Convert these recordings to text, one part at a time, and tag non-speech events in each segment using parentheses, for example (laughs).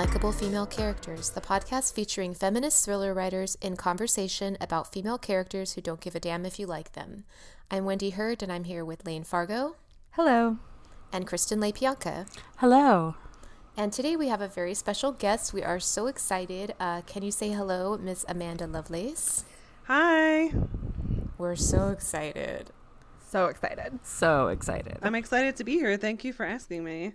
Unlikable Female Characters, the podcast featuring feminist thriller writers in conversation about female characters who don't give a damn if you like them. I'm Wendy Heard, and I'm here with Layne Fargo Hello. and Kristen Lepionka. Hello. And today we have a very special guest. We are so excited. Uh, can you say hello, Miss Amanda Lovelace? Hi. We're so excited. So excited. So excited. I'm excited to be here. Thank you for asking me.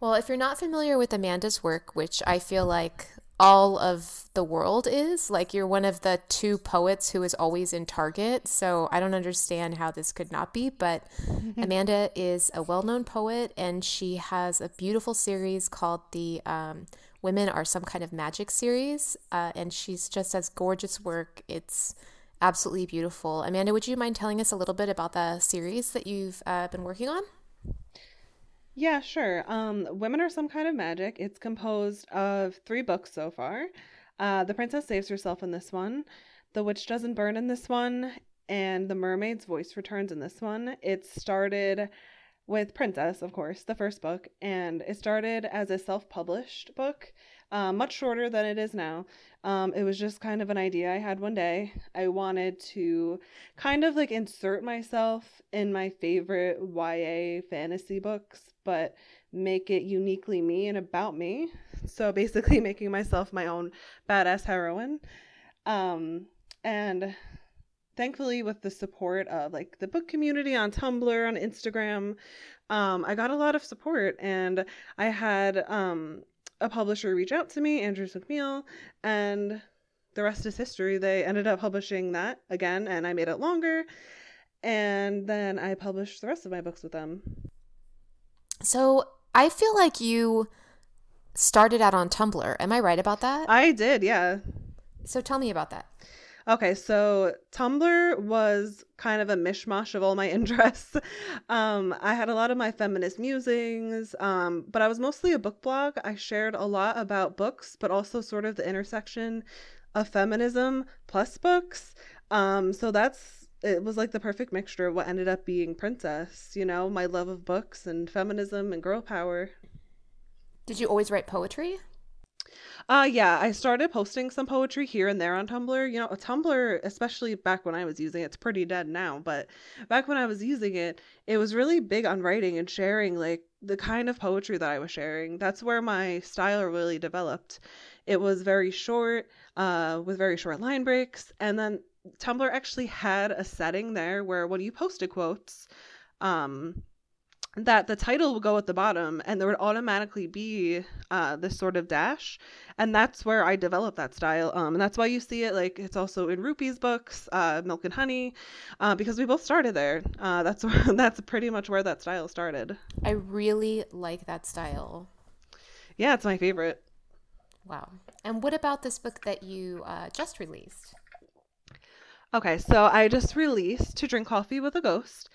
Well, if you're not familiar with Amanda's work, which I feel like all of the world is, like you're one of the two poets who is always in Target. So I don't understand how this could not be. But (laughs) Amanda is a well known poet and she has a beautiful series called the um, Women Are Some Kind of Magic series. Uh, and she's just as gorgeous work. It's absolutely beautiful. Amanda, would you mind telling us a little bit about the series that you've uh, been working on? Yeah, sure. Um, Women Are Some Kind of Magic. It's composed of three books so far. Uh, the Princess Saves Herself in this one, The Witch Doesn't Burn in this one, and The Mermaid's Voice Returns in this one. It started with Princess, of course, the first book, and it started as a self published book, uh, much shorter than it is now. Um, it was just kind of an idea I had one day. I wanted to kind of like insert myself in my favorite YA fantasy books, but make it uniquely me and about me. So basically, (laughs) making myself my own badass heroine. Um, and thankfully, with the support of like the book community on Tumblr, on Instagram, um, I got a lot of support, and I had um, a publisher reach out to me, Andrews McMeel, and the rest is history. They ended up publishing that again, and I made it longer. And then I published the rest of my books with them. So I feel like you started out on Tumblr. Am I right about that? I did, yeah. so tell me about that. Okay, so Tumblr was kind of a mishmash of all my (laughs) interests. Um, I had a lot of my feminist musings, um, but I was mostly a book blog. I shared a lot about books, but also sort of the intersection of feminism plus books. Um, so that's it was like the perfect mixture of what ended up being Princess, you know, my love of books and feminism and girl power. Did you always write poetry? Uh yeah, I started posting some poetry here and there on Tumblr. You know, Tumblr, especially back when I was using it, it's pretty dead now, but back when I was using it, it was really big on writing and sharing like the kind of poetry that I was sharing. That's where my style really developed. It was very short, uh, with very short line breaks, and then Tumblr actually had a setting there where when you posted quotes, um, that the title would go at the bottom and there would automatically be uh, this sort of dash and that's where i developed that style um, and that's why you see it like it's also in Rupi's books uh, milk and honey uh, because we both started there uh, that's (laughs) that's pretty much where that style started I really like that style. yeah it's my favorite Wow. And what about this book that you uh, just released? Okay, so I just released To Drink Coffee with a Ghost.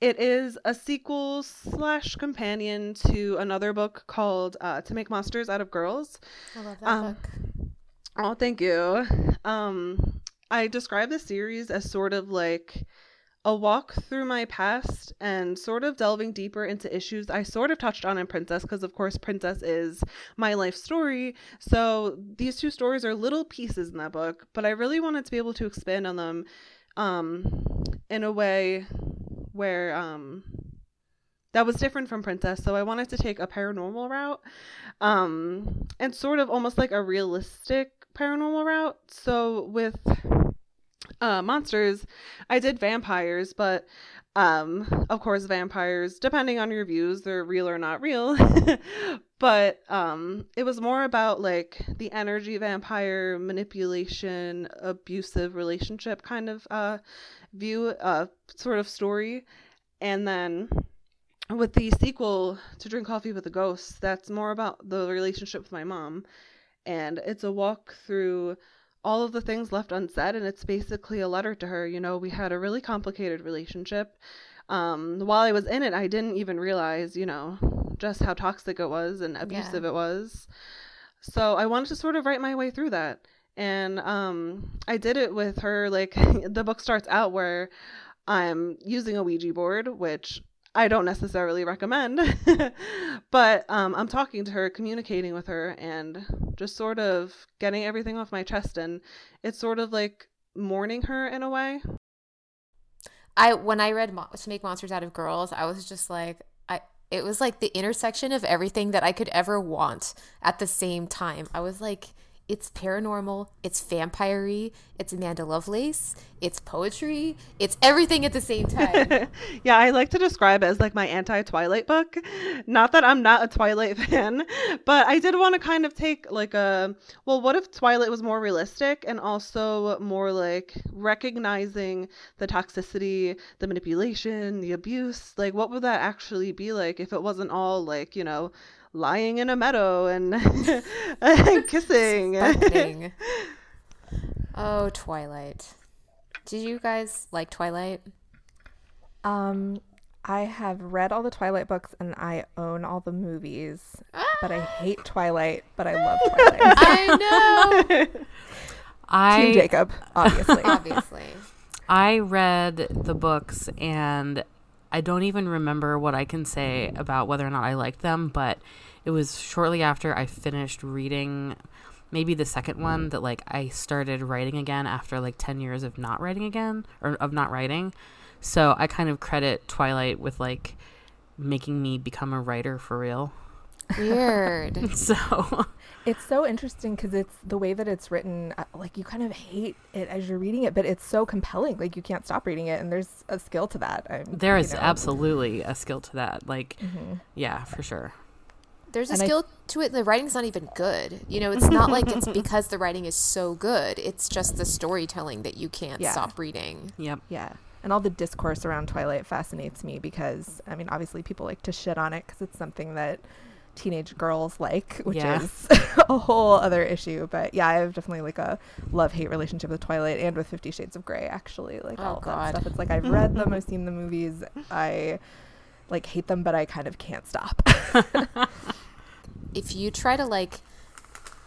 It is a sequel slash companion to another book called uh, To Make Monsters Out of Girls. I love that Um, book. Oh, thank you. Um, I describe the series as sort of like a walk through my past and sort of delving deeper into issues I sort of touched on in Princess because of course Princess is my life story. So these two stories are little pieces in that book, but I really wanted to be able to expand on them um in a way where um that was different from Princess. So I wanted to take a paranormal route um and sort of almost like a realistic paranormal route. So with uh, monsters. I did vampires, but um, of course, vampires, depending on your views, they're real or not real. (laughs) but um, it was more about like the energy vampire manipulation, abusive relationship kind of uh, view, uh, sort of story. And then with the sequel to Drink Coffee with a Ghost, that's more about the relationship with my mom. And it's a walk through all of the things left unsaid and it's basically a letter to her you know we had a really complicated relationship. Um, while i was in it i didn't even realize you know just how toxic it was and abusive yeah. it was. So i wanted to sort of write my way through that. And um, i did it with her like (laughs) the book starts out where i'm using a ouija board which I don't necessarily recommend, (laughs) but um, I'm talking to her, communicating with her, and just sort of getting everything off my chest. And it's sort of like mourning her in a way. I when I read Mo- "To Make Monsters Out of Girls," I was just like, I it was like the intersection of everything that I could ever want at the same time. I was like it's paranormal, it's vampire it's Amanda Lovelace, it's poetry, it's everything at the same (laughs) time. yeah, I like to describe it as like my anti Twilight book. Not that I'm not a Twilight (laughs) fan, but I did want to kind of take like a well, what if Twilight was more realistic and also more like recognizing the toxicity, the manipulation, the abuse? Like, what would that actually be like if it wasn't all like, you know, lying in a meadow and, and (laughs) (laughs) kissing. (laughs) oh, Twilight. Did you guys like Twilight? Um, I have read all the Twilight books and I own all the movies, ah! but I hate Twilight, but I love Twilight. I know. I Team Jacob, obviously. obviously. I read the books and I don't even remember what I can say about whether or not I liked them, but it was shortly after I finished reading maybe the second one that like I started writing again after like 10 years of not writing again or of not writing. So I kind of credit Twilight with like making me become a writer for real. Weird. (laughs) so it's so interesting because it's the way that it's written. Uh, like you kind of hate it as you're reading it, but it's so compelling. Like you can't stop reading it, and there's a skill to that. I'm, there is know. absolutely a skill to that. Like, mm-hmm. yeah, for sure. There's a and skill I, to it. The writing's not even good. You know, it's not like it's (laughs) because the writing is so good. It's just the storytelling that you can't yeah. stop reading. Yep. Yeah. And all the discourse around Twilight fascinates me because, I mean, obviously people like to shit on it because it's something that teenage girls like, (laughs) which yeah. is (laughs) a whole other issue. But yeah, I have definitely like a love hate relationship with Twilight and with Fifty Shades of Grey. Actually, like oh, all God. that stuff. It's like I've (laughs) read them, I've seen the movies. I like hate them, but I kind of can't stop. if you try to like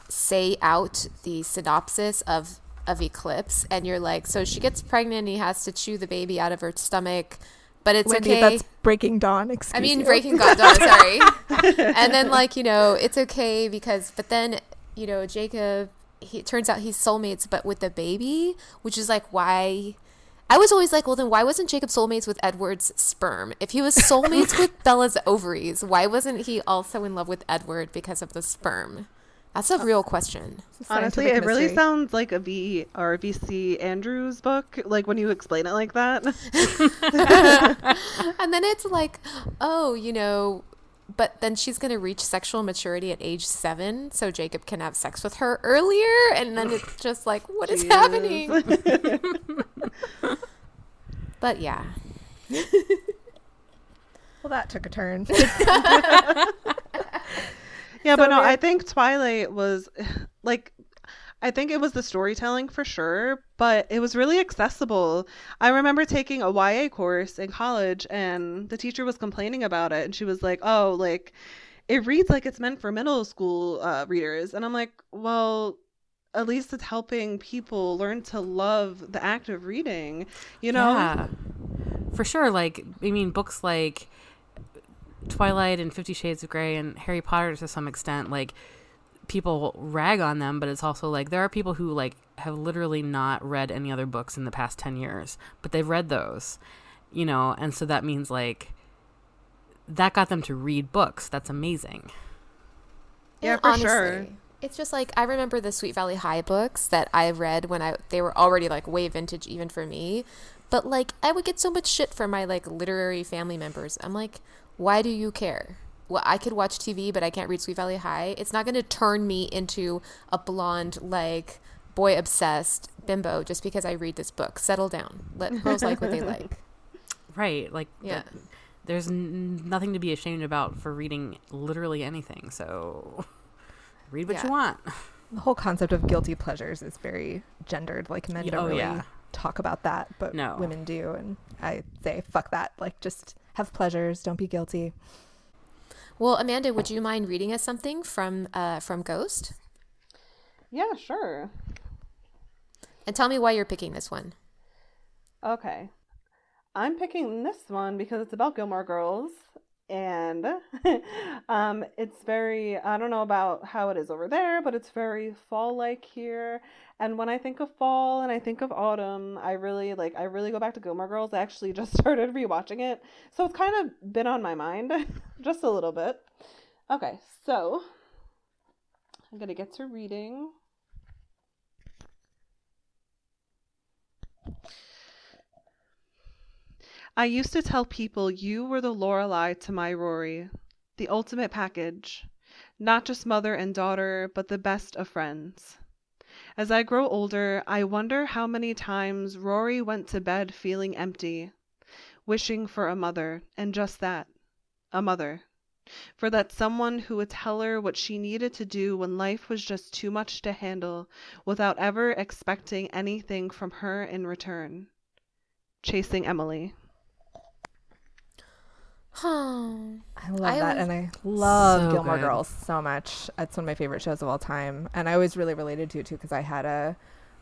say out the synopsis of of Eclipse, and you're like, so she gets pregnant, and he has to chew the baby out of her stomach but it's Wendy, okay. That's Breaking Dawn. Excuse I mean, you. Breaking Dawn. Sorry. (laughs) (laughs) and then, like you know, it's okay because, but then you know, Jacob. He it turns out he's soulmates, but with the baby, which is like why. I was always like, well, then why wasn't Jacob soulmates with Edward's sperm? If he was soulmates (laughs) with Bella's ovaries, why wasn't he also in love with Edward because of the sperm? That's a real question. Honestly, it mystery. really sounds like a V or VC Andrews book, like when you explain it like that. (laughs) and then it's like, oh, you know, but then she's going to reach sexual maturity at age seven, so Jacob can have sex with her earlier. And then it's (laughs) just like, what is happening? (laughs) but yeah. well, that took a turn. Yeah, so but no, I think Twilight was (sighs) like I think it was the storytelling for sure, but it was really accessible. I remember taking a YA course in college and the teacher was complaining about it and she was like, "Oh, like it reads like it's meant for middle school uh, readers." And I'm like, "Well, at least it's helping people learn to love the act of reading, you know?" Yeah. For sure, like I mean books like Twilight and Fifty Shades of Grey and Harry Potter to some extent, like people rag on them, but it's also like there are people who like have literally not read any other books in the past 10 years, but they've read those, you know, and so that means like that got them to read books. That's amazing. Yeah, for Honestly, sure. It's just like I remember the Sweet Valley High books that I read when I they were already like way vintage even for me. But like I would get so much shit from my like literary family members. I'm like, why do you care? Well, I could watch TV, but I can't read Sweet Valley High. It's not going to turn me into a blonde like boy obsessed bimbo just because I read this book. Settle down. Let girls like what they (laughs) like. Right. Like, Yeah. th- there's n- nothing to be ashamed about for reading literally anything. So read what Yeah. you want. The whole concept of guilty pleasures is very gendered. Like men Yeah, don't oh, really yeah. talk about that, but No. women do. And I say, fuck that. Like, just have pleasures. Don't be guilty. Well, Amanda, would you mind reading us something from uh, from Ghost? Yeah, sure. And tell me why you're picking this one. Okay. I'm picking this one because it's about Gilmore Girls and (laughs) um it's very I don't know about how it is over there, but it's very fall like here. And when I think of fall and I think of autumn, I really like I really go back to Gilmore Girls. I actually (laughs) just started rewatching it. So it's kind of been on my mind (laughs) just a little bit. Okay, so I'm to get to reading. I used to tell people you were the Lorelai to my Rory, the ultimate package, not just mother and daughter, but the best of friends. As I grow older, I wonder how many times Rory went to bed feeling empty, wishing for a mother, and just that a mother. For that someone who would tell her what she needed to do when life was just too much to handle without ever expecting anything from her in return. Chasing Emily. Oh, I love I that, was- and I love So Gilmore good. Girls so much. It's one of my favorite shows of all time, and I always really related to it too because I had a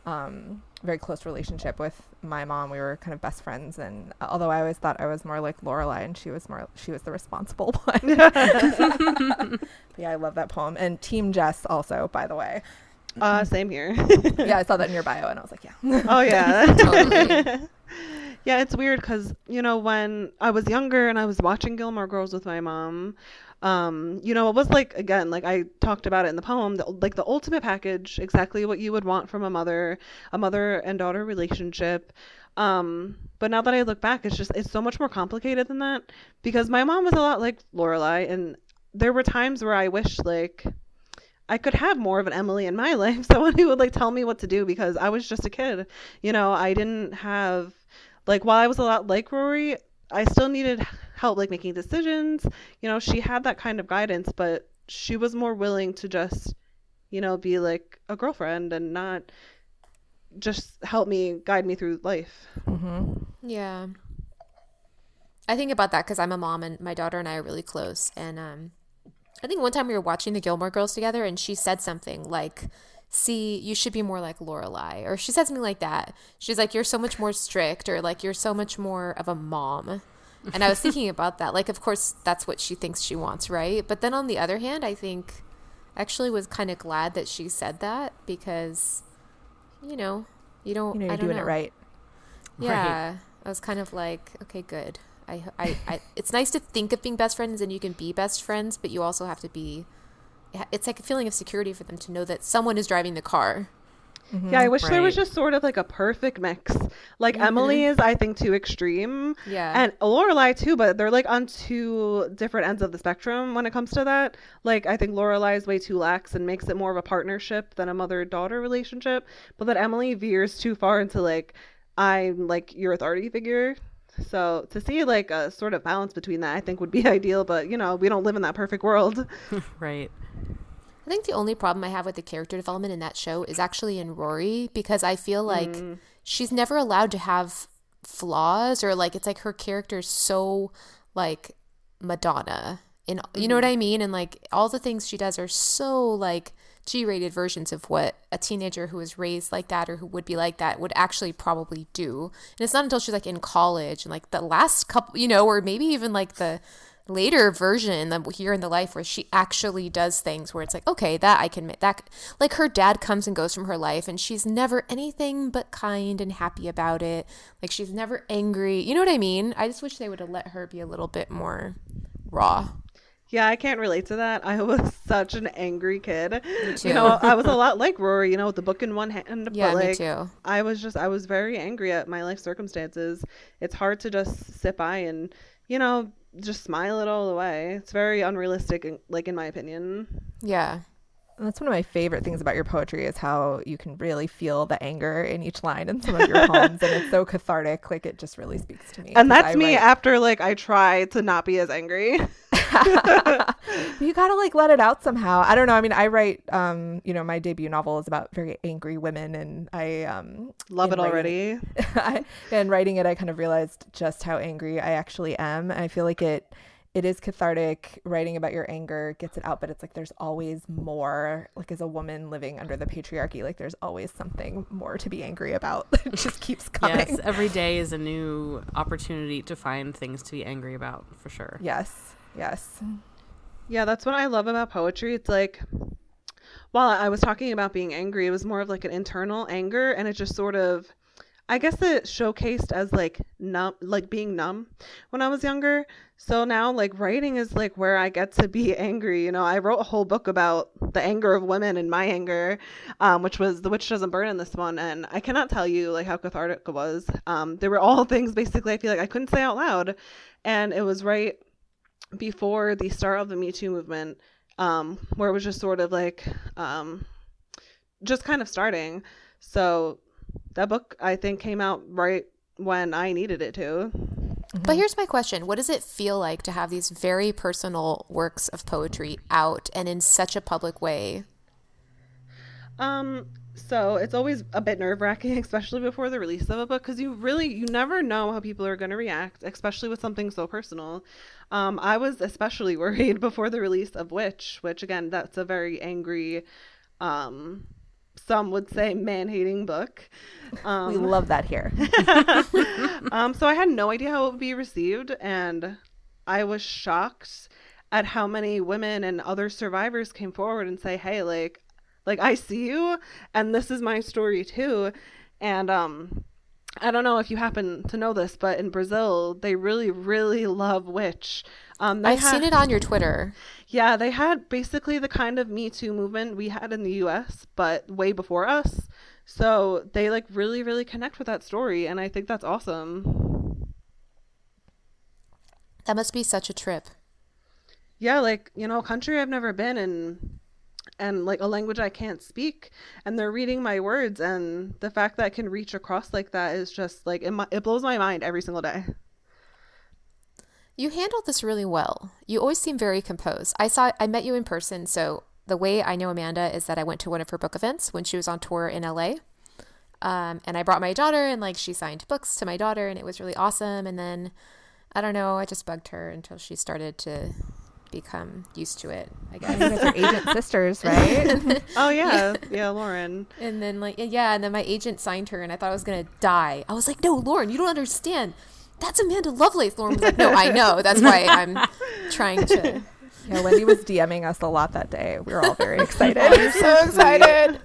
um, very close relationship with my mom. We were kind of best friends, and although I always thought I was more like Lorelai, and she was more she was the responsible (laughs) one. But (laughs) yeah, I love that poem, and Team Jess also, by the way. Uh, same here. (laughs) Yeah, I saw that in your bio, and I was like, yeah. oh yeah. Totally. Yeah, it's weird because you know when I was younger and I was watching Gilmore Girls with my mom, um, you know it was like again like I talked about it in the poem, the, like the ultimate package, exactly what you would want from a mother, a mother and daughter relationship. Um, but now that I look back, it's just it's so much more complicated than that because my mom was a lot like Lorelai, and there were times where I wished like. I could have more of an Emily in my (laughs) life, someone who would like tell me what to do because I was just a kid. You know, I didn't have like while I was a lot like Rory, I still needed help like making decisions. You know, she had that kind of guidance, but she was more willing to just, you know, be like a girlfriend and not just help me guide me through life. Mm-hmm. yeah. I think about that because I'm a mom and my daughter and I are really close. And um, I think one time we were watching the Gilmore Girls together and she said something like, see, you should be more like Lorelai. Or she said something like that. She's like, you're so much more strict or like you're so much more of a mom. And I was thinking (laughs) about that. Like, of course, that's what she thinks she wants, right? But then on the other hand, I think actually was kind of glad that she said that because, you know, you don't, You know, I you're don't doing know. it right. Yeah. I was kind of like, okay, good. I, I, I, it's nice to think of being best friends and you can be best friends, but you also have to be, it's like a feeling of security for them to know that someone is driving the car. Yeah, I wish there was just sort of like a perfect mix. Like mm-hmm. Emily is, I think, too extreme. Yeah. And Lorelai too, but they're like on two different ends of the spectrum when it comes to that. Like I think Lorelai is way too lax and makes it more of a partnership than a mother-daughter relationship. But that Emily veers too far into like I'm like your authority figure. So to see like a sort of balance between that, I think would be (laughs) ideal. But you know, we don't live in that perfect world. (laughs) right. I think the only problem I have with the character development in that show is actually in Rory because I feel like mm. she's never allowed to have flaws or like it's like her character is so like Madonna in you know what mm-hmm. I mean? And like all the things she does are so like G-rated versions of what a teenager who was raised like that or who would be like that would actually probably do. And it's not until she's like in college and like the last couple, you know, or maybe even like the later version that here in the life where she actually does things where it's like okay that i can that like her dad comes and goes from her life and she's never anything but kind and happy about it like she's never angry you know what i mean i just wish they would have let her be a little bit more raw Yeah, I can't relate to that. I was (laughs) such an angry kid. Me too. You know, I was a lot like Rory, you know, with the book in one hand. (laughs) Yeah, but me too. I was just, I was very angry at my life circumstances. It's hard to just sit by and, you know, just smile it all away. It's very unrealistic, like, in my opinion. Yeah. And that's one of my favorite things about your poetry is how you can really feel the anger in each line in some of your poems, and it's so cathartic. Like it just really speaks to me. And that's I me write- after, like, I try to not be as angry. (laughs) (laughs) you gotta like let it out somehow. I don't know. I mean, I write, um, you know, my debut novel is about very angry women, and I um Love in it writing already. (laughs) I, and writing it, I kind of realized just how angry I actually am. I feel like it it is cathartic. Writing about your anger gets it out, but it's like there's always more. Like as a woman living under the patriarchy, like there's always something more to be angry about. (laughs) it just keeps coming. Yes, every day is a new opportunity to find things to be angry about, for sure. Yes. Yes. Yeah, that's what I love about poetry. It's like while I was talking about being angry, it was more of like an internal anger and it just sort of I guess it showcased as like numb like being numb when I was younger. So now like writing is like where I get to be (laughs) angry. You know, I wrote a whole book about the anger of women and my anger, um, which was The Witch Doesn't Burn in this one, and I cannot tell you like how cathartic it was. Um, there were all (laughs) things basically I feel like I couldn't say out loud. And it was right before the start of the Me Too movement, um, where it was just sort of like um, just kind of starting. So that book I think came out right when I needed it to. But here's my question What does it feel like to have these very personal works of poetry out and in such a public way? Um, so it's always a bit nerve wracking, (laughs) especially before the release of a book, because you really you never know how people are going to react, especially with something so personal. Um, I was especially (laughs) worried before the release of Witch, which again, that's a very angry, um, some would say man hating book. Um, we love that here. (laughs) um, so I had no idea how it would be received, and I was shocked at how many women and other survivors came forward and say, "Hey, like, like I see you, and this is my story too." And um, I don't know if you happen to know this, but in Brazil, they really, really love Witch. Um, they I've had- seen it on your Twitter. yeah, they had basically the kind of Me Too movement we had in the US, but way before us. So they like really, really connect with that story, and I think that's awesome. That must be such a trip. Yeah, like, you know, a country I've never been in and like a language I can't speak, and they're reading my words, and the fact that I can reach across like that is just like it, it blows my mind every single day. You handled this really well. You always seem very composed. I saw I met you in person, so the way I know Amanda is that I went to one of her book events when she was on tour in LA. Um, and I brought my daughter and like she signed books to my daughter and it was really awesome. And then I don't know, I just bugged her until she started to become used to it, I you (laughs) guess. guys are agent sisters, (laughs) right? Oh yeah, yeah, Lauren. And then like yeah, and then my agent signed her and I thought I was gonna die. I was like, No, Lauren, you don't understand. That's Amanda Lovelace. Lauren was like, No, I know. That's why I'm (laughs) trying to yeah, Wendy was DMing us a lot that day. We were all very excited. I'm so excited.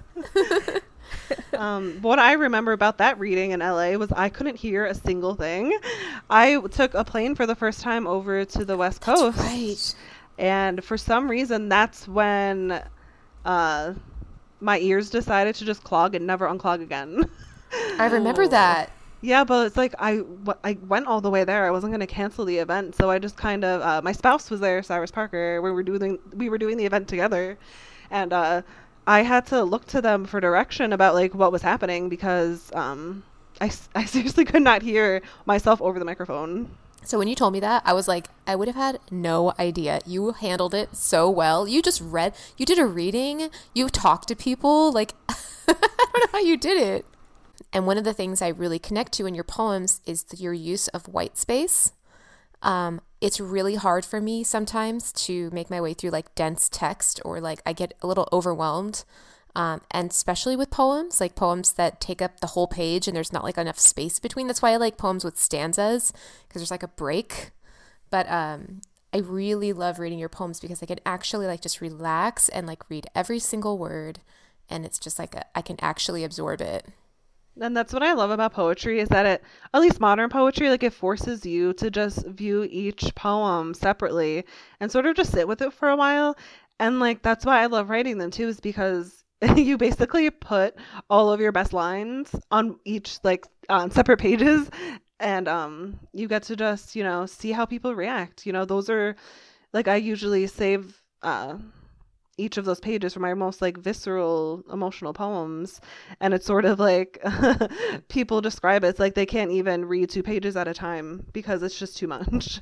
Um, what I remember about that reading in LA was I couldn't hear a single thing. I took a plane for the first time over to the West Coast. Right. And for some reason, that's when uh, my ears decided to just clog and never unclog again. I remember (laughs) that. yeah, but it's like I, I went all the way there. I wasn't going to cancel the event, so I just kind of uh, my spouse was there, Cyrus Parker. We were doing we were doing the event together, and uh, I had to look to them for direction about like what was happening because um, I, (laughs) I seriously could not hear myself over the microphone. So when you told me that, I was like, I would have had no idea. You handled it so well. You just read, you did a reading, you talked to people. Like, (laughs) I don't know how you did it. And one of the things I really connect to in your poems is your use of white space. Um, it's really hard for me sometimes to make my way through like dense text or like I get a little overwhelmed. Um, and especially with poems, like poems that take up the whole page and there's not like enough space between. That's why I like poems with stanzas because there's like a break. But um, I really love reading your poems because I can actually like just relax and like read every single word, and it's just like a, I can actually absorb it. And that's what I love about poetry is that it, at least modern poetry, like it forces you to just view each poem separately and sort of just sit with it for a while. And like that's why I love writing them too, is because (laughs) you basically put all of your best lines on each like on separate pages and um you get to just you know see how people react you know those are like i usually save uh each of those pages for my most like visceral emotional poems and it's sort of like (laughs) people describe it it's like they can't even read two pages at a time because it's just too much.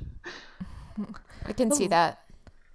(laughs) I can see that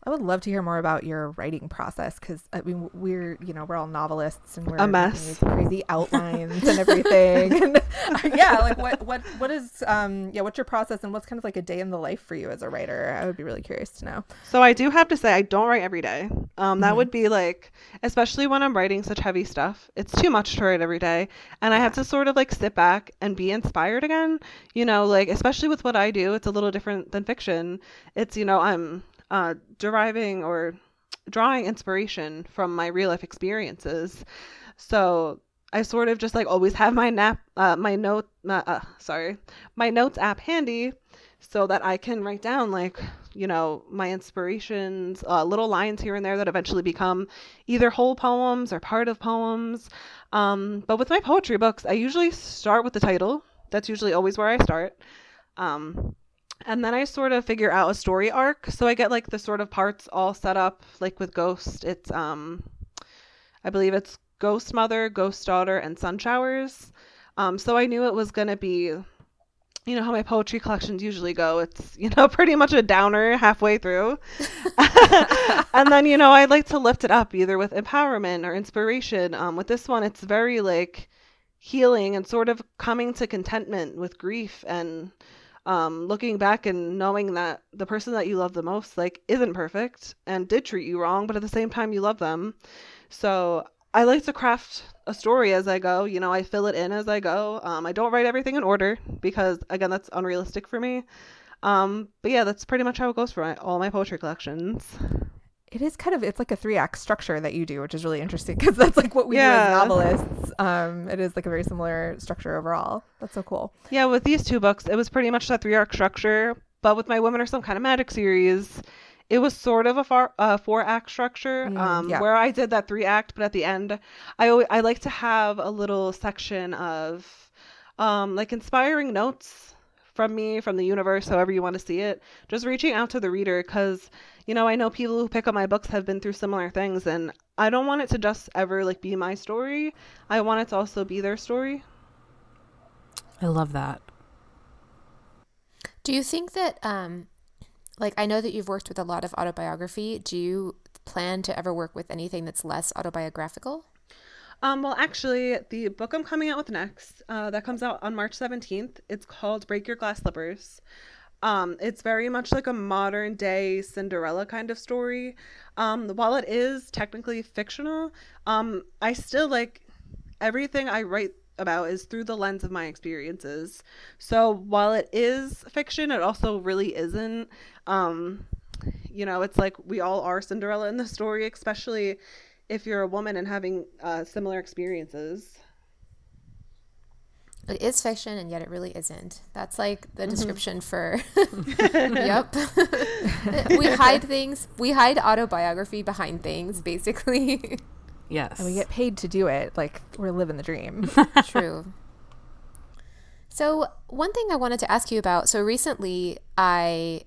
I would love to hear more about your writing process because I mean we're you know we're all novelists and we're a mess, crazy (laughs) outlines and everything. (laughs) and, yeah, like what what what is um yeah what's your process and what's kind of like a day in the life for you as a writer? I would be really curious to know. So I do have to say I don't write every day. Um, that mm-hmm. would be like especially when I'm writing such heavy stuff. It's too much to write every day, and I have to sort of like sit back and be inspired again. You know, like especially with what I do, it's a little different than fiction. It's you know I'm uh, deriving or drawing inspiration from my real life experiences. So I sort of just like always have my nap, uh, my note, uh, uh, sorry, my notes app handy so that I can write down like, you know, my inspirations, uh, little lines here and there that eventually become either whole poems or part of poems. Um, but with my poetry books, I usually start with the title. That's usually always where I start. Um, and then I sort of figure out a story arc. So I get like the sort of parts all set up like with Ghost. It's um I believe it's Ghost Mother, Ghost Daughter, and Sun Showers. Um, so I knew it was gonna be you know how my poetry collections usually go. It's, (laughs) you know, pretty much a downer halfway through. (laughs) and then, you know, I like to lift it up either with empowerment or inspiration. Um, with this one, it's very like healing and sort of coming to contentment with grief and um, looking back and knowing that the person that you love the most like isn't perfect and did treat you wrong, but at the same time you love them. So I like to craft a story as I go. You know, I fill it in as I go. Um, I don't write everything in order because again, that's unrealistic for me. Um, but yeah, that's pretty much how it goes for my, all my poetry collections it is kind of it's like a three act structure that you do which is really interesting (laughs) because that's like what we yeah. do as novelists um it is like a very similar structure overall that's so cool yeah with these two books it was pretty much that three act structure but with my women are some kind of magic series it was sort of a far, uh, four act structure mm, um, yeah. where I did that three act, but at the end, I always, I like to have a little section of um, like inspiring notes from me, from the universe, however you want to see it. Just reaching out to the reader because you know, I know people who pick up my books have been through similar things and I don't want it to just ever like be my story. I want it to also be their story. I love that. Do you think that um like I know that you've worked with a lot of autobiography. Do you plan to ever work with anything that's less autobiographical? Um, well, actually, the book I'm coming out with next, uh, that comes out on March 17th, it's called Break Your Glass Slippers. Um, it's very much like a modern day Cinderella kind of story. Um, while it is technically fictional, um, I still like everything I write about is through the lens of my experiences. So while it is fiction, it also really isn't. Um, you know, it's like we all are Cinderella in the story, especially if you're a woman and having uh, similar experiences. It is fiction, and yet it really isn't. That's like the mm-hmm. description for. (laughs) (laughs) yep. (laughs) we hide things. We hide autobiography behind things, basically. Yes. And we get paid to do it. Like we're living the dream. True. So one thing I wanted to ask you about. So recently, I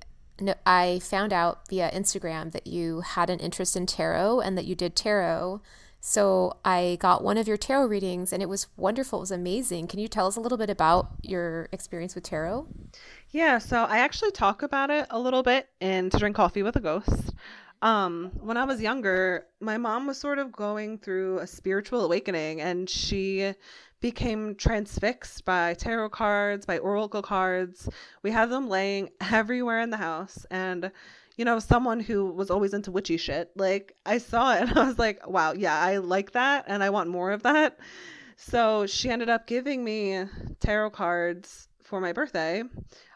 I found out via Instagram that you had an interest in tarot and that you did tarot. So I got one of your tarot readings and it was wonderful. It was amazing. Can you tell us a little bit about your experience with tarot? Yeah, so I actually talk about it a little bit in To Drink Coffee with a Ghost. Um, when I was younger, my mom was sort of going through a spiritual awakening and she became transfixed by tarot cards, by oracle cards. We had them laying (laughs) everywhere in the house and you know, someone who was always into witchy shit. Like I saw it (laughs) and I was like, wow, yeah, I like that and I want more of that. So she ended up giving me tarot cards for my birthday.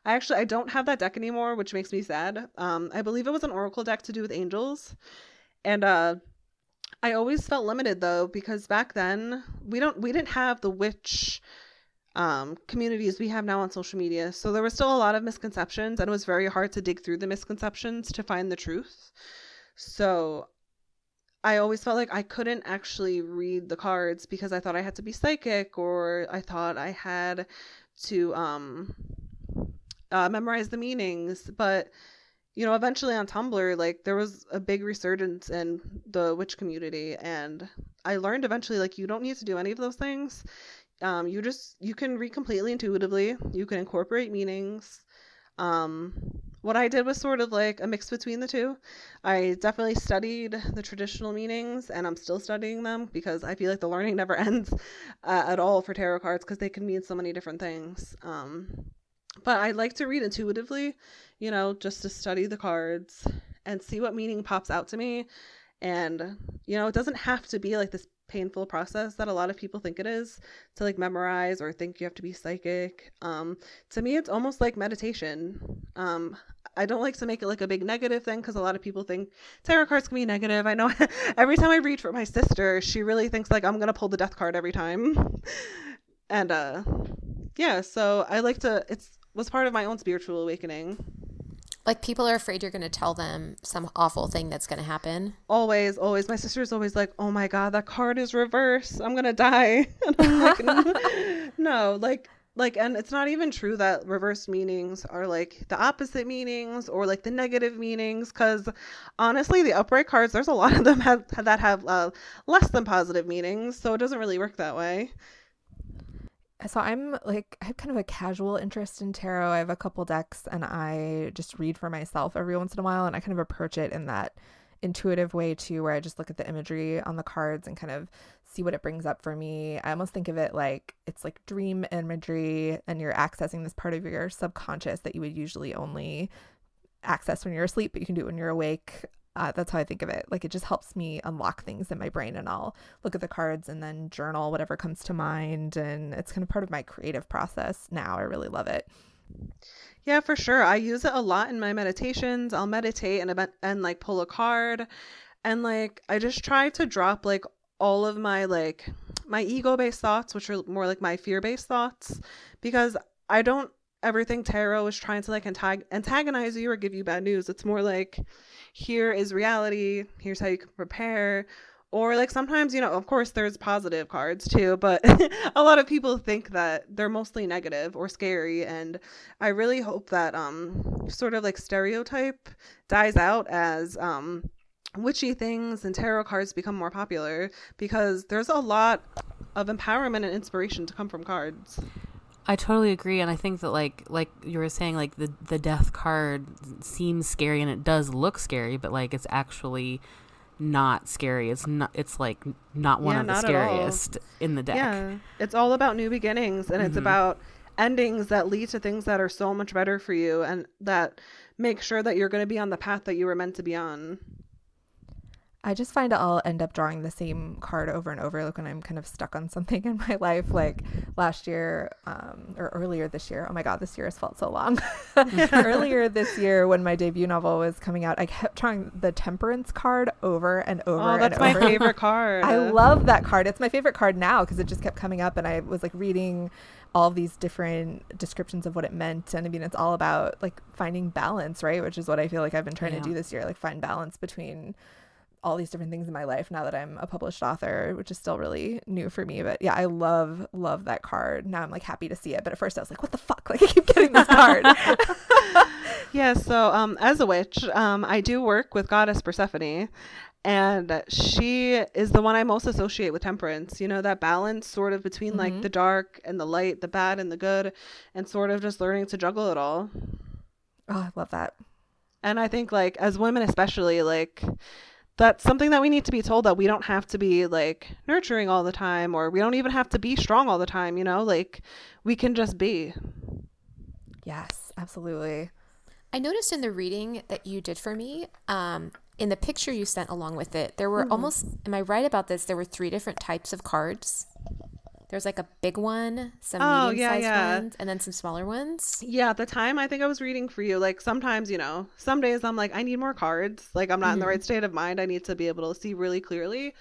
I actually I don't have that deck anymore, which makes me sad. Um, I believe it was an oracle deck to do with angels. And uh I always felt limited though because back then we don't we didn't have the witch um, communities we have now on social media. So there was still a lot of misconceptions, and it was very hard to dig through the misconceptions to find the truth. So I always felt like I couldn't actually read the cards because I thought I had to be psychic or I thought I had to um, uh, memorize the meanings. But you know, eventually on Tumblr, like there was a big resurgence in the witch community, and I learned eventually like you don't need to do any of those things. Um, you just you can read completely intuitively. You can incorporate meanings. Um, what i did was sort of like a mix between the two. I definitely studied the traditional meanings and i'm still studying them because i feel like the learning (laughs) never ends uh, at all for tarot cards because they can mean so many different things. Um, but i like to read intuitively you know just to study the cards and see what meaning pops out to me and you know it doesn't have to be like this painful process that a lot of people think it is to like memorize or think you have to be psychic. Um, to me, it's almost like meditation. Um, I don't like to make it like a big negative thing because a lot of people think tarot cards can be negative. I know (laughs) every time I read for my sister, she really thinks like I'm gonna pull the death card every time. (laughs) and uh, yeah, so I like to. It's was part of my own spiritual awakening. Like people are afraid you're going to tell them some awful thing that's going to happen. Always, always. My sister's always like, "Oh my god, that card is reverse. I'm going to die." (laughs) And I'm like, (laughs) "No, like like and it's not even true that reverse meanings are like the opposite meanings or like the negative meanings cuz honestly, the upright cards, there's a lot of them (laughs) have, that have uh, less than positive meanings, so it doesn't really work that way so I'm like I have kind of a casual interest in tarot. I have a couple decks and I just read for myself every once in a while and I kind of approach it in that intuitive way too where I just look at the imagery on the cards and kind of see what it brings up for me. I almost think of it like it's like dream imagery and you're accessing this part of your subconscious that you would usually only access when you're asleep, but you can do it when you're awake. Uh, that's how I think of it. Like it just helps me unlock things in my brain, and I'll look at the cards and then journal whatever comes to mind. And it's kind of part of my creative process now. I really love it. Yeah, for sure. I use it a lot in my meditations. I'll meditate and and like pull a card, and like I just try to drop like all of my like my ego based thoughts, which are more like my fear based thoughts, because I don't ever think tarot is trying to like antag- antagonize you or give you bad news. It's more like here is reality, here's how you can prepare. Or like sometimes, you know, of course there's positive cards too, but (laughs) a lot of people think that they're mostly negative or scary and I really hope that um sort of like stereotype dies out as um witchy things and tarot cards become more popular because there's a lot of empowerment and inspiration to come from cards. I totally agree, and I think that like like you were saying, like the the death card seems scary, and it does look scary, but like it's actually not scary. It's not. It's like not one yeah, of the scariest in the deck. Yeah, it's all about new beginnings, and mm-hmm. it's about endings that lead to things that are so much better for you, and that make sure that you're going to be on the path that you were meant to be on. I just find I'll end up drawing the same card over and over, like when I'm kind of stuck on (laughs) something in my life. Like last year, um, or earlier this year. Oh my God, this year has felt so long. (laughs) earlier this year, when my debut novel was coming out, I kept drawing the Temperance card over and over. Oh, that's my over. favorite (laughs) card. I love that card. It's my favorite card now because it just kept coming up, and I was like reading all these different descriptions of what it meant. And I mean, it's all about like finding balance, right? Which is what I feel like I've been trying yeah. to do this year, like find balance between all these different things in my life now that I'm a published author, which is still really new for me. But yeah, I love, love that card. Now I'm like happy to see it. But at first I was like, what the fuck? (laughs) Like I keep getting this card. (laughs) yeah, so um as a witch, um I do work with goddess Persephone and she is the one I most associate with temperance. You know, that balance sort of between mm-hmm. like the dark and the light, the bad and the good, and sort of just learning to juggle it all. Oh, I love that. And I think like as women especially like that's something that we need to be told that we don't have to be like nurturing all the time or we don't even have to be strong all the time, you know? Like we can just be. Yes, absolutely. I noticed in the reading that you did for me, um, in the picture you sent along with it, there were mm-hmm. almost, am I right about this? There were three different types of cards. There's like a big one, some Oh, medium sized yeah. ones, and then some smaller ones. Yeah, at the time I think I was reading for you. Like sometimes, you know, some days I'm like, I need more cards. Like I'm not in the right state of mind. I need to be able to see really clearly.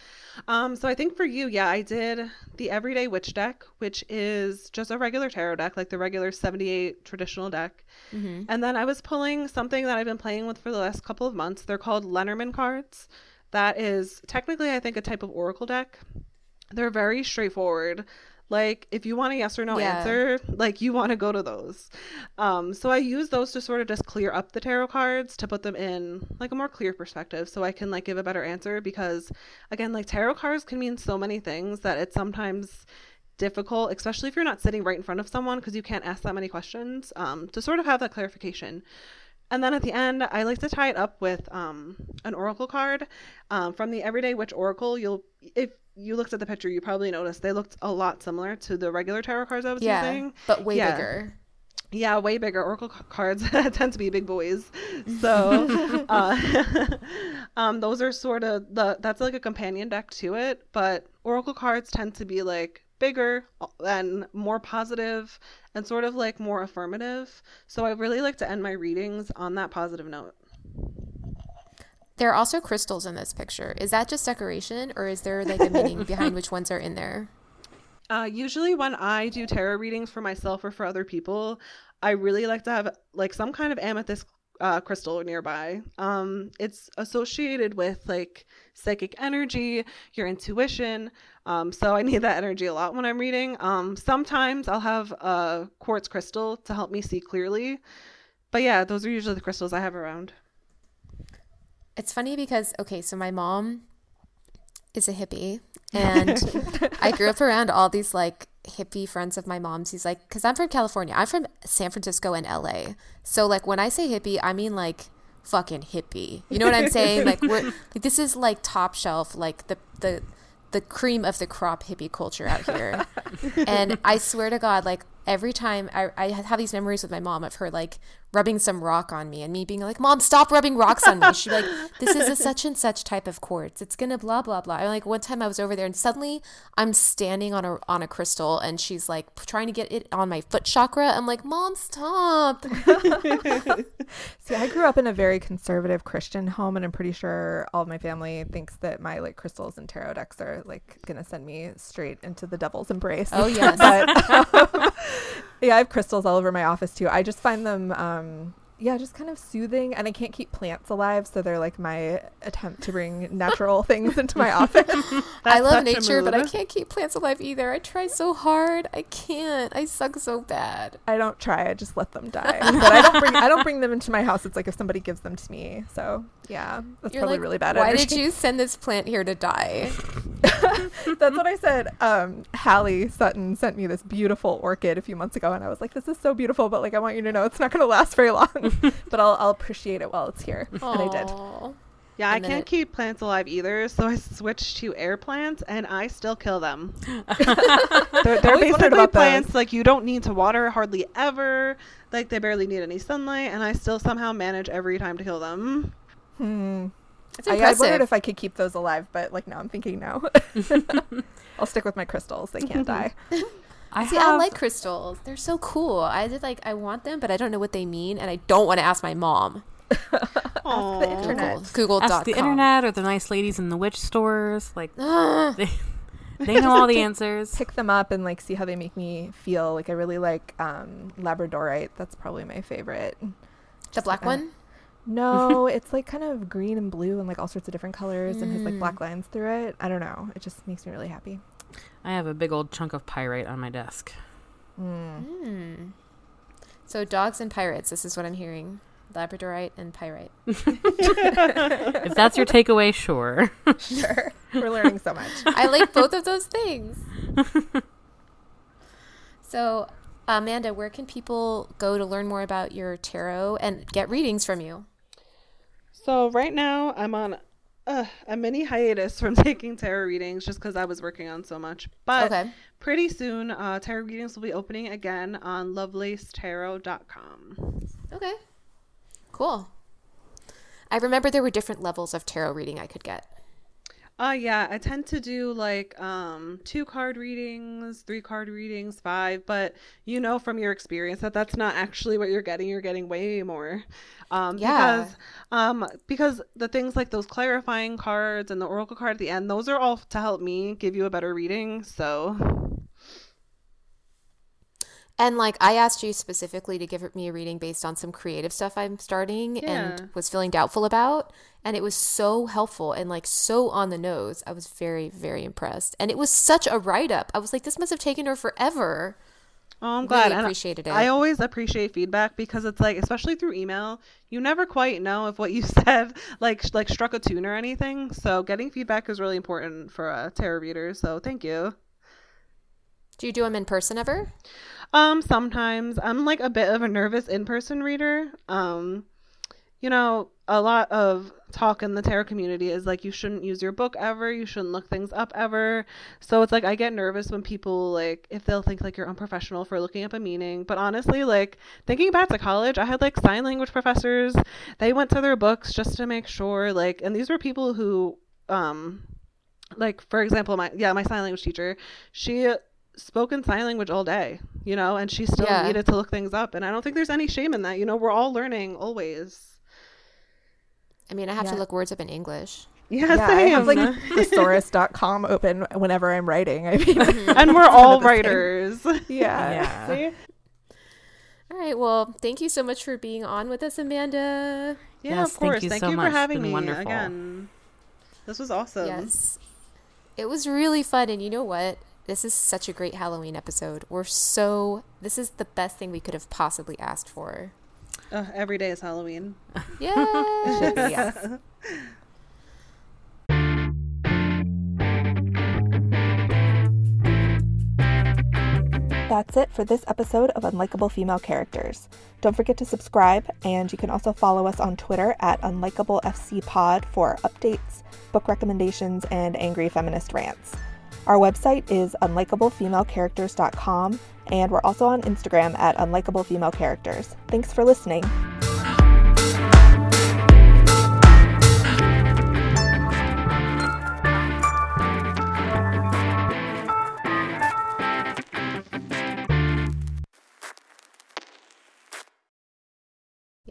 Um, so I think for you, yeah, I did the Everyday Witch deck, which is just a regular tarot deck, like the regular 78 traditional deck. And then I was pulling something that I've been playing with for the last couple of months. They're called Lenormand cards. That is technically, I think, a type of oracle deck. They're very straightforward. Like if you want a yes or no Yeah. answer, like you want to go to those. Um, so I use those to sort of just clear up the tarot cards to put them in like a more clear perspective, so I can like give a better answer. Because again, like tarot cards can mean so many things that it's sometimes difficult, especially if you're not sitting right in front of someone because you can't ask that many questions. Um, to sort of have that clarification. And then at the end, I like to tie it up with um, an oracle card um, from the Everyday Witch Oracle. You'll, if you looked at the picture, you probably noticed they looked a lot similar to the regular tarot cards I was Yeah, using. but way Yeah. bigger. Yeah, way bigger. Oracle cards (laughs) tend to be big boys, (laughs) so uh, (laughs) um, those are sort of the that's like a companion deck to it. But Oracle cards tend to be like bigger and more positive and sort of like more affirmative. So I really like to end my readings on that positive note. There are also crystals in this picture. Is that just decoration, or is there like a meaning (laughs) behind which ones are in there? Uh, usually when I do tarot readings for myself or for other people, I really like to have like some kind of amethyst uh, crystal nearby. Um, it's associated with like psychic energy, your intuition. Um, so I (laughs) need that energy a lot when I'm reading. Um, sometimes I'll have a quartz crystal to help me see clearly. But yeah, those are usually the crystals I have around. It's funny because okay, so my mom is a hippie, (laughs) and I grew up around all these like hippie friends of my mom's. He's like, because I'm from California, I'm from San Francisco and LA. So like when I say hippie, I mean like fucking hippie. You know what I'm saying? like we're (laughs) like this is like top shelf, like the the the cream of the crop hippie culture out here. and I swear to God, like every time I, I have these memories with my mom of her like rubbing some rock on me and me being like, Mom, stop rubbing rocks on me. She'd like, (laughs) This is a such and such type of quartz. It's gonna blah blah blah. And like one time I was over there and suddenly I'm standing on a on a crystal and she's like trying to get it on my foot chakra. I'm like, Mom, stop. (laughs) See, I grew up in a very conservative Christian home, and I'm pretty sure all of my family thinks that my like crystals and tarot decks are like gonna send me straight into the devil's embrace. Oh (laughs) yes. but um, yeah, I have crystals all over my office too. I just find them, um, yeah, just kind of soothing, and I can't keep plants alive, so they're like my attempt to bring (laughs) natural things into my office. (laughs) I love nature, but I can't keep plants alive either. I try so hard. I can't. I suck so bad. I don't try; I just let them die. (laughs) But I don't bring I don't bring them into my house. It's like if somebody gives them to me. So yeah, that's You're probably like, really bad. Why energy. did you send this plant here to die? (laughs) That's what I said. Um, Halley Sutton sent me this beautiful orchid a few months ago, and I was like, "This is so beautiful, but like, I want you to know it's not going to last very long, (laughs) (laughs) but I'll, I'll appreciate it while it's here." And I did. Yeah, I And then can't it- keep plants alive either, so I switched to air plants, and I still kill them. they're they're basically about those. plants like you don't need to water hardly ever. Like they barely need any sunlight, and I still somehow manage every time to kill them. Hmm. It's I, I wondered if I could keep those alive, but like now I'm thinking no. (laughs) I'll stick with my crystals; they can't die. (laughs) I See, have, I like crystals. They're so cool. I just like I want them, but I don't know what they mean, and I don't want to ask my mom. (laughs) Aw. the internet. Google ask Google.com. the internet or the nice ladies in the witch stores. Like (gasps) they, they know all the answers. Pick them up and like see how they make me feel. Like I really like um, Labradorite. That's probably my favorite. the black uh, one. No, (laughs) it's like kind of green and blue and like all sorts of different colors and has like Mm. black lines through it. I don't know. It just makes me really happy. I have a big old chunk of pyrite on my desk. Mm. Hmm. So dogs and pirates. This is what I'm hearing. Labradorite and pyrite. (laughs) (laughs) If that's your takeaway, sure. Sure. We're learning so much. I like both of those things. So, Amanda, where can people go to learn more about your tarot and get readings from you? So right now I'm on uh, a mini hiatus from (laughs) taking tarot readings just because I was working on so much. But Okay. pretty soon, uh, tarot readings will be opening again on lovelacetarot.com. Okay. Cool. I remember there were different levels of tarot reading I could get. Uh yeah, I tend to do like um two card readings, three card readings, five, but you know from your experience that that's not actually what you're getting. You're getting way more. Um Yeah. because um because the things like those clarifying cards and the oracle card at the end, those are all to help me give you a better reading. So And like I asked you specifically to give me a reading based on some creative stuff I'm starting Yeah. and was feeling doubtful about. And it was so helpful and like so on the nose. I was very, very impressed. And it was such a write up. I was like, this must have taken her forever. Oh, I'm Really glad. And appreciated it. I always appreciate feedback because it's like, especially through email, you never quite know if what you (laughs) said like sh- like struck a tune or anything. So getting feedback is really important for a tarot reader. So thank you. Do you do them in person ever? Um, sometimes I'm like a bit of a nervous in-person reader. Um, you know, a lot of talk in the tarot community is like you shouldn't use your book ever, you shouldn't look things up ever. So it's like I get nervous when people like if they'll think like you're unprofessional for looking up a meaning. But honestly, like thinking back to college, I had like sign language professors. They went to their books just to make sure like and these were people who um like for example my yeah, my sign language teacher, she spoke in sign language all day, you know, and she still Yeah. needed to look things up. And I don't think there's any shame in that. You know, we're all learning always. I mean, I have to look words up in English. Yes, yeah, I have like same. thesaurus.com open whenever I'm writing. I mean, (laughs) (laughs) and we're all writers. (laughs) yeah. Yeah. See? All right. Well, thank you so much for being on with us, Amanda. Yeah, Yes, of thank course. you Thank so you much. for having me wonderful. again. This was awesome. Yes. It was really fun. And you know what? This is such a great Halloween episode. We're so, this is the best thing we could have possibly asked for. Ugh, every day is Halloween. Yeah. (laughs) Yes. That's it for this episode of Unlikable Female Characters. Don't forget to subscribe, and you can also follow us on Twitter at UnlikableFCPod for updates, book recommendations, and angry feminist rants. Our website is unlikablefemalecharacters.com, and we're also on Instagram at unlikablefemalecharacters. Thanks for listening.